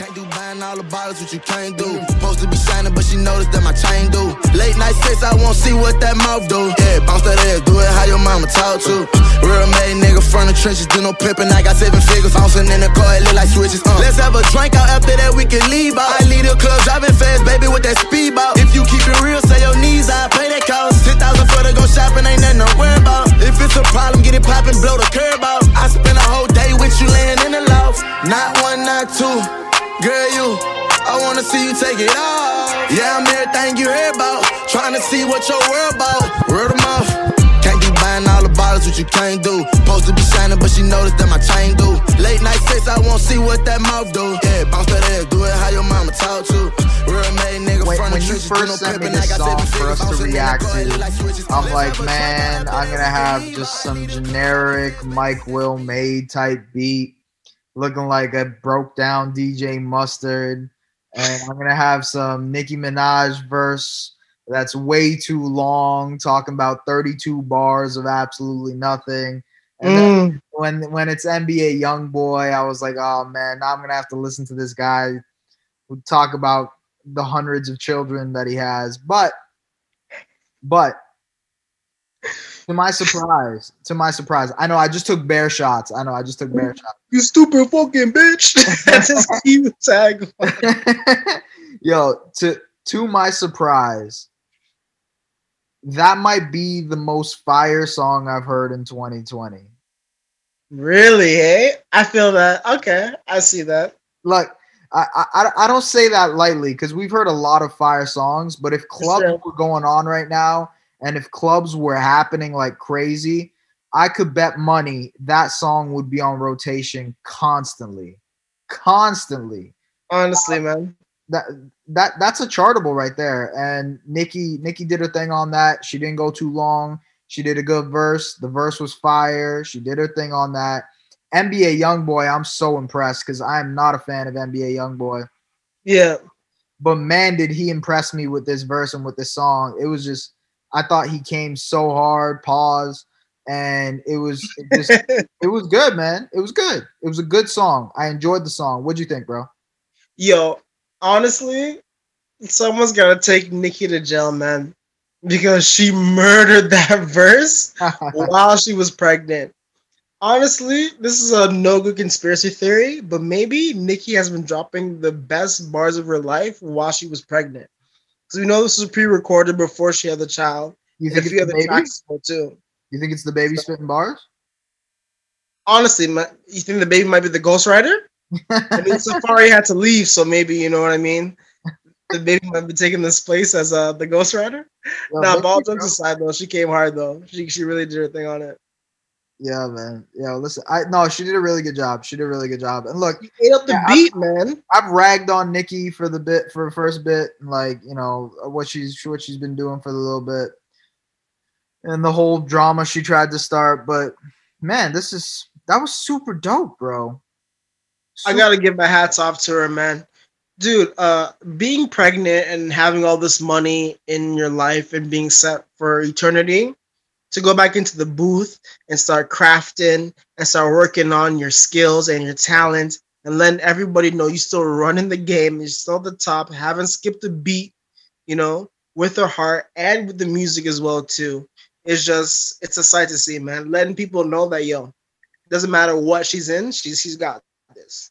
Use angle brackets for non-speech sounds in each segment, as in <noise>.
Can't do buying all the bottles, what you can't do. Supposed to be shining, but she noticed that my chain do. Late night sex, I won't see what that mouth do. Yeah, bounce that ass, do it how your mama talk to. Real made nigga from the trenches, do no pimping. I got seven figures, bouncing in the car, it look like switches. Uh. Let's have a drink out after that, we can leave. I leave the club driving fast, baby, with that everything you heard about. Trying to see what your world about. Word of mouth. Can't be buying all the bottles, what you can't do. Supposed to be shining, but she noticed that my chain do. Late night sex, I won't see what that mouth do. Yeah, bounce that ass, do it how your mama talk to. Real made nigga When, from the when you first sent me this song for us to bouncing in the react car, it look to. I'm like, man, I'm gonna have just some we can leave out. generic Mike Will made type beat, looking like a broke down DJ Mustard, and I'm gonna have some Nicki Minaj verse that's way too long, talking about 32 bars of absolutely nothing. And then Mm. when when it's NBA Young Boy, I was like, oh man, now I'm gonna have to listen to this guy who talk about the hundreds of children that he has. But but to my surprise, to my surprise, I know I just took bear shots. I know I just took bear shots. <laughs> You stupid fucking bitch. <laughs> That's his cute tag. <laughs> Yo, to to my surprise, that might be the most fire song I've heard in 2020. Really, hey? I feel that. Okay, I see that. Like I I, I don't say that lightly because we've heard a lot of fire songs, but if clubs Sure. were going on right now and if clubs were happening like crazy, I could bet money that song would be on rotation constantly. Constantly. Honestly, uh, man. that that that's a chartable right there. And Nicki Nicki did her thing on that. She didn't go too long. She did a good verse. The verse was fire. She did her thing on that. NBA YoungBoy, I'm so impressed because I'm not a fan of NBA YoungBoy. Yeah. But man, did he impress me with this verse and with this song. It was just I thought he came so hard, pause, and it was it just <laughs> it was good, man. It was good. It was a good song. I enjoyed the song. What'd you think, bro? Yo, honestly, someone's gotta take Nicki to jail, man. Because she murdered that <laughs> verse <laughs> while she was pregnant. Honestly, this is a no good conspiracy theory, but maybe Nicki has been dropping the best bars of her life while she was pregnant. Because we know this was pre-recorded before she had the child. you think a it's few the tracks too. You think it's the baby spitting bars? Honestly, ma- you think the baby might be the ghostwriter? I mean, <laughs> Safaree had to leave, so maybe you know what I mean. The baby might be taking this place as uh, the ghostwriter. Yo, Nah, ball jokes aside, though, she came hard though. She she really did her thing on it. Yeah, man. Yeah, listen. I no, she did a really good job. She did a really good job. And look, She ate up the Yeah, beat, man. I've ragged on Nicki for the bit for the first bit, like you know what she's what she's been doing for the little bit, and the whole drama she tried to start. But man, this is that was super dope, bro. I gotta give my hats off to her, man. Dude, uh, being pregnant and having all this money in your life and being set for eternity, to go back into the booth and start crafting and start working on your skills and your talent and letting everybody know you're still running the game, you're still at the top, haven't skipped a beat, you know, with her heart and with the music as well too. It's just it's a sight to see, man. Letting people know that yo, doesn't matter what she's in, she's she's got this.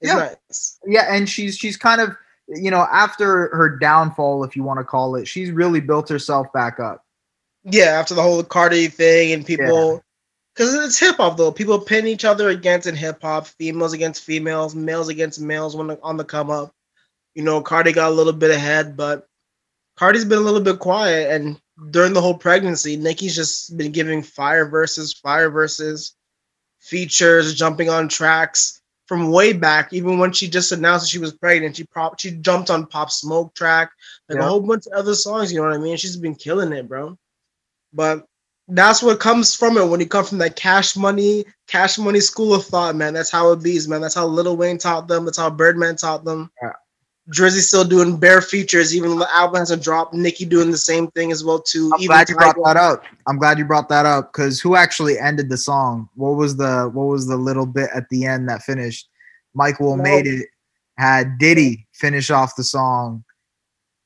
It's Yeah. nice. yeah, and she's she's kind of you know after her downfall, if you want to call it, she's really built herself back up. Yeah, after the whole Cardi thing and people, because it's hip hop though. People pin each other against in hip hop, females against females, males against males when on the come up. You know, Cardi got a little bit ahead, but Cardi's been a little bit quiet. And during the whole pregnancy, Nicki's just been giving fire verses, fire verses, features, jumping on tracks from way back. Even when she just announced that she was pregnant, she prop she jumped on Pop Smoke track, like Yeah. a whole bunch of other songs. You know what I mean? She's been killing it, bro. But that's what comes from it when you come from that cash money, cash money school of thought, man. That's how it be, man. That's how Lil Wayne taught them. That's how Birdman taught them. Yeah. Drizzy still doing bare features, even the album hasn't dropped. Nicki doing the same thing as well too. I'm even glad you brought that up. I'm glad you brought that up because who actually ended the song? What was the what was the little bit at the end that finished? Mike Will No. made it. had Diddy finish off the song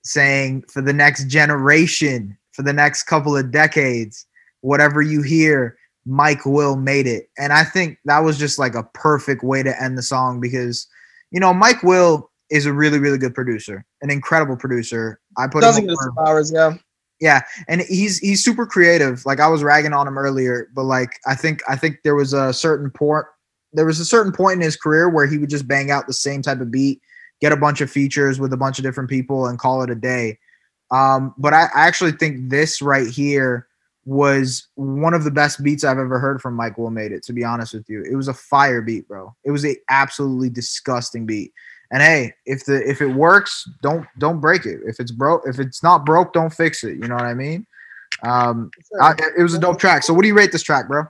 saying, for the next generation, for the next couple of decades, whatever you hear, Mike Will made it. And I think that was just like a perfect way to end the song because, you know, Mike Will is a really, really good producer, an incredible producer. I put it. Doesn't him get flowers, yeah. yeah, and he's he's super creative. Like I was ragging on him earlier, but like I think I think there was a certain point there was a certain point in his career where he would just bang out the same type of beat, get a bunch of features with a bunch of different people, and call it a day. Um, but I, I actually think this right here was one of the best beats I've ever heard from Mike Will made it. To be honest with you, it was a fire beat, bro. It was a absolutely disgusting beat. And hey, if the if it works, don't don't break it. If it's broke, if it's not broke, don't fix it. You know what I mean? Um, I, it was a dope track. So what do you rate this track, bro?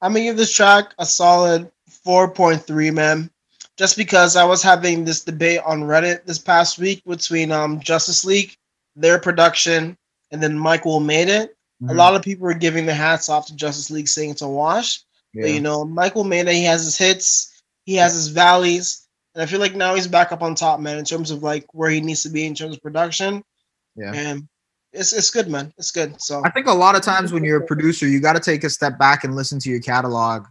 I'm gonna give this track a solid 4.3, man. Just because I was having this debate on Reddit this past week between um Justice League, their production, and then Mike Will made it. Mm-hmm. A lot of people were giving their hats off to Justice League, saying it's a wash. Yeah. But you know, Mike Will made it. He has his hits, he has his valleys, and I feel like now he's back up on top, man, in terms of like where he needs to be in terms of production. Yeah. And it's it's good, man. It's good. So I think a lot of times when you're a producer, you got to take a step back and listen to your catalog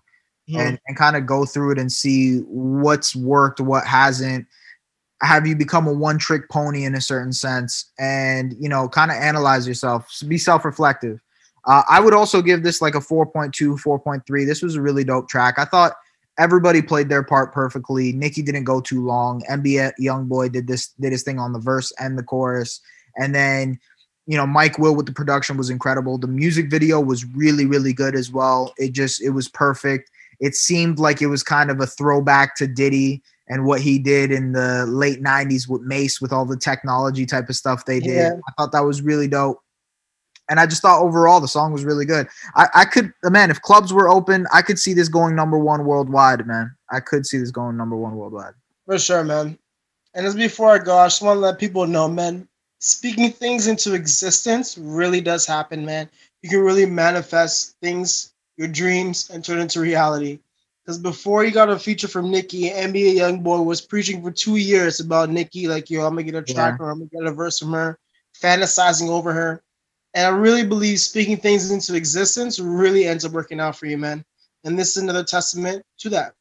Mhm. and, and kind of go through it and see what's worked, what hasn't. Have you become a one trick pony in a certain sense? And, you know, kind of analyze yourself, be self reflective. Uh, I would also give this like a 4.2, 4.3. This was a really dope track. I thought everybody played their part perfectly. Nicki didn't go too long. NBA Youngboy did this, did his thing on the verse and the chorus. And then, you know, Mike Will with the production was incredible. The music video was really, really good as well. It just, it was perfect it seemed like it was kind of a throwback to Diddy and what he did in the late 90s with Mase with all the technology type of stuff they did. Yeah. I thought that was really dope. And I just thought overall the song was really good. I, I could, uh, man, if clubs were open, I could see this going number one worldwide, man. I could see this going number one worldwide. For sure, man. And as before I go, I just want to let people know, man, speaking things into existence really does happen, man. You can really manifest things, your dreams, and turn into reality. Because before he got a feature from Nicki, NBA Youngboy was preaching for two years about Nicki, like, yo, I'm gonna get a track or I'm gonna get a verse from her, fantasizing over her. And I really believe speaking things into existence really ends up working out for you, man. And this is another testament to that.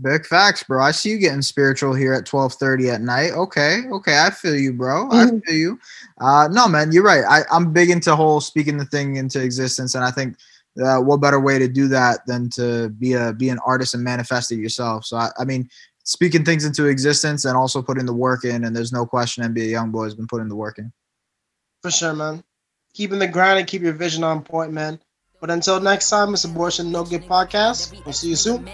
Big facts, bro. I see you getting spiritual here at twelve thirty at night. Okay, okay, I feel you, bro. I Mhm. feel you. Uh, no, man, you're right. I, I'm big into whole speaking the thing into existence, and I think uh, what better way to do that than to be a be an artist and manifest it yourself. So I, I mean, speaking things into existence and also putting the work in, and there's no question NBA YoungBoy has been putting the work in. For sure, man. Keeping the grind and keep your vision on point, man. But until next time, it's Abortion No Good Podcast. We'll see you soon.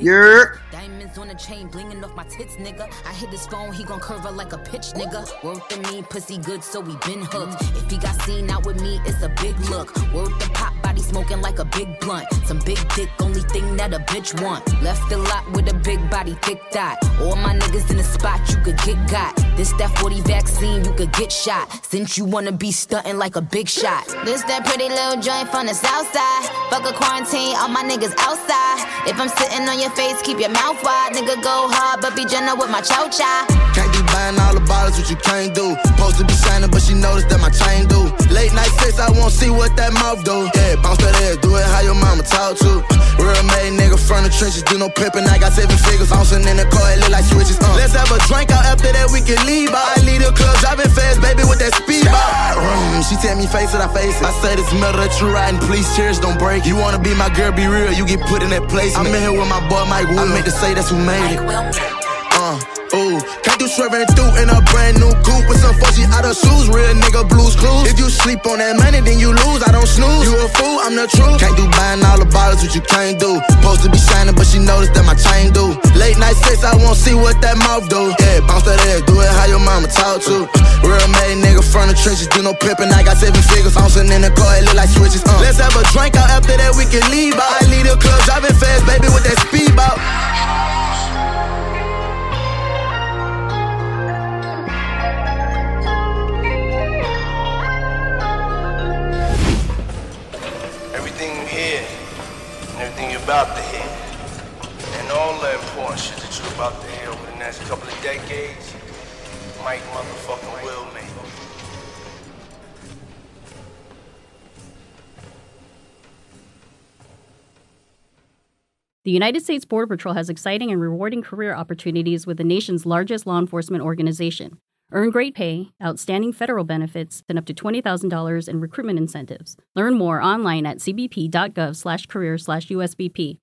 You're Diamonds on the chain, blinging off my tits, nigga. I hit his phone, he gon' curve her like a pitch, nigga. Word to me, pussy good, so we been hooked. If he got seen out with me, it's a big look. Word to pop, body smoking like a big blunt. Some big dick, only thing that a bitch want. Left the lot with a big body, thick dot. All my niggas in the spot, you could get got. This that 40 vaccine, you could get shot. Since you wanna be stunting like a big shot. This that pretty little joint from the south side. Fuck a quarantine, all my niggas outside. If I'm sitting on your face, keep your mouth wide. Nigga, go hard, but be gentle with my chow chow. Can't be buying all the bottles, what you can't do. Supposed to be shining, but she noticed that my chain do. Late night sex, I won't see what that mouth do. Yeah, bounce that ass, do it how your mama talk to. Real made nigga from the trenches, do no pimping. I got seven figures, bouncing in the car, it look like switches. Uh. Let's have a drink out after that, we can leave out. I leave the club, driving fast, baby, with that speed out. Mm, She tell me face it, I face it. I say this metal that you riding, please cheers, don't break. You wanna be my girl, be real, you get put in that place. I'm in here with my boy Mike Will. I meant to say that's who made it. Ooh, can't do swerving through in a brand new coupe with some fuzzy out of shoes. Real nigga blues clues. If you sleep on that money, then you lose. I don't snooze. You a fool, I'm the truth. Can't do buying all the bottles, what you can't do. Supposed to be shining, but she noticed that my chain do. Late night sex, I won't see what that mouth do. Yeah, bounce that ass, do it how your mama talk to. Real made nigga from the trenches, do no pimping. I got seven figures, bouncing in the car, it look like switches. Uh. Let's have a drink out after that, we can leave out. I leave the club, driving fast, baby, with that speed out. The United States Border Patrol has exciting and rewarding career opportunities with the nation's largest law enforcement organization. Earn great pay, outstanding federal benefits, and up to $20,000 in recruitment incentives. Learn more online at cbp.gov/career/usbp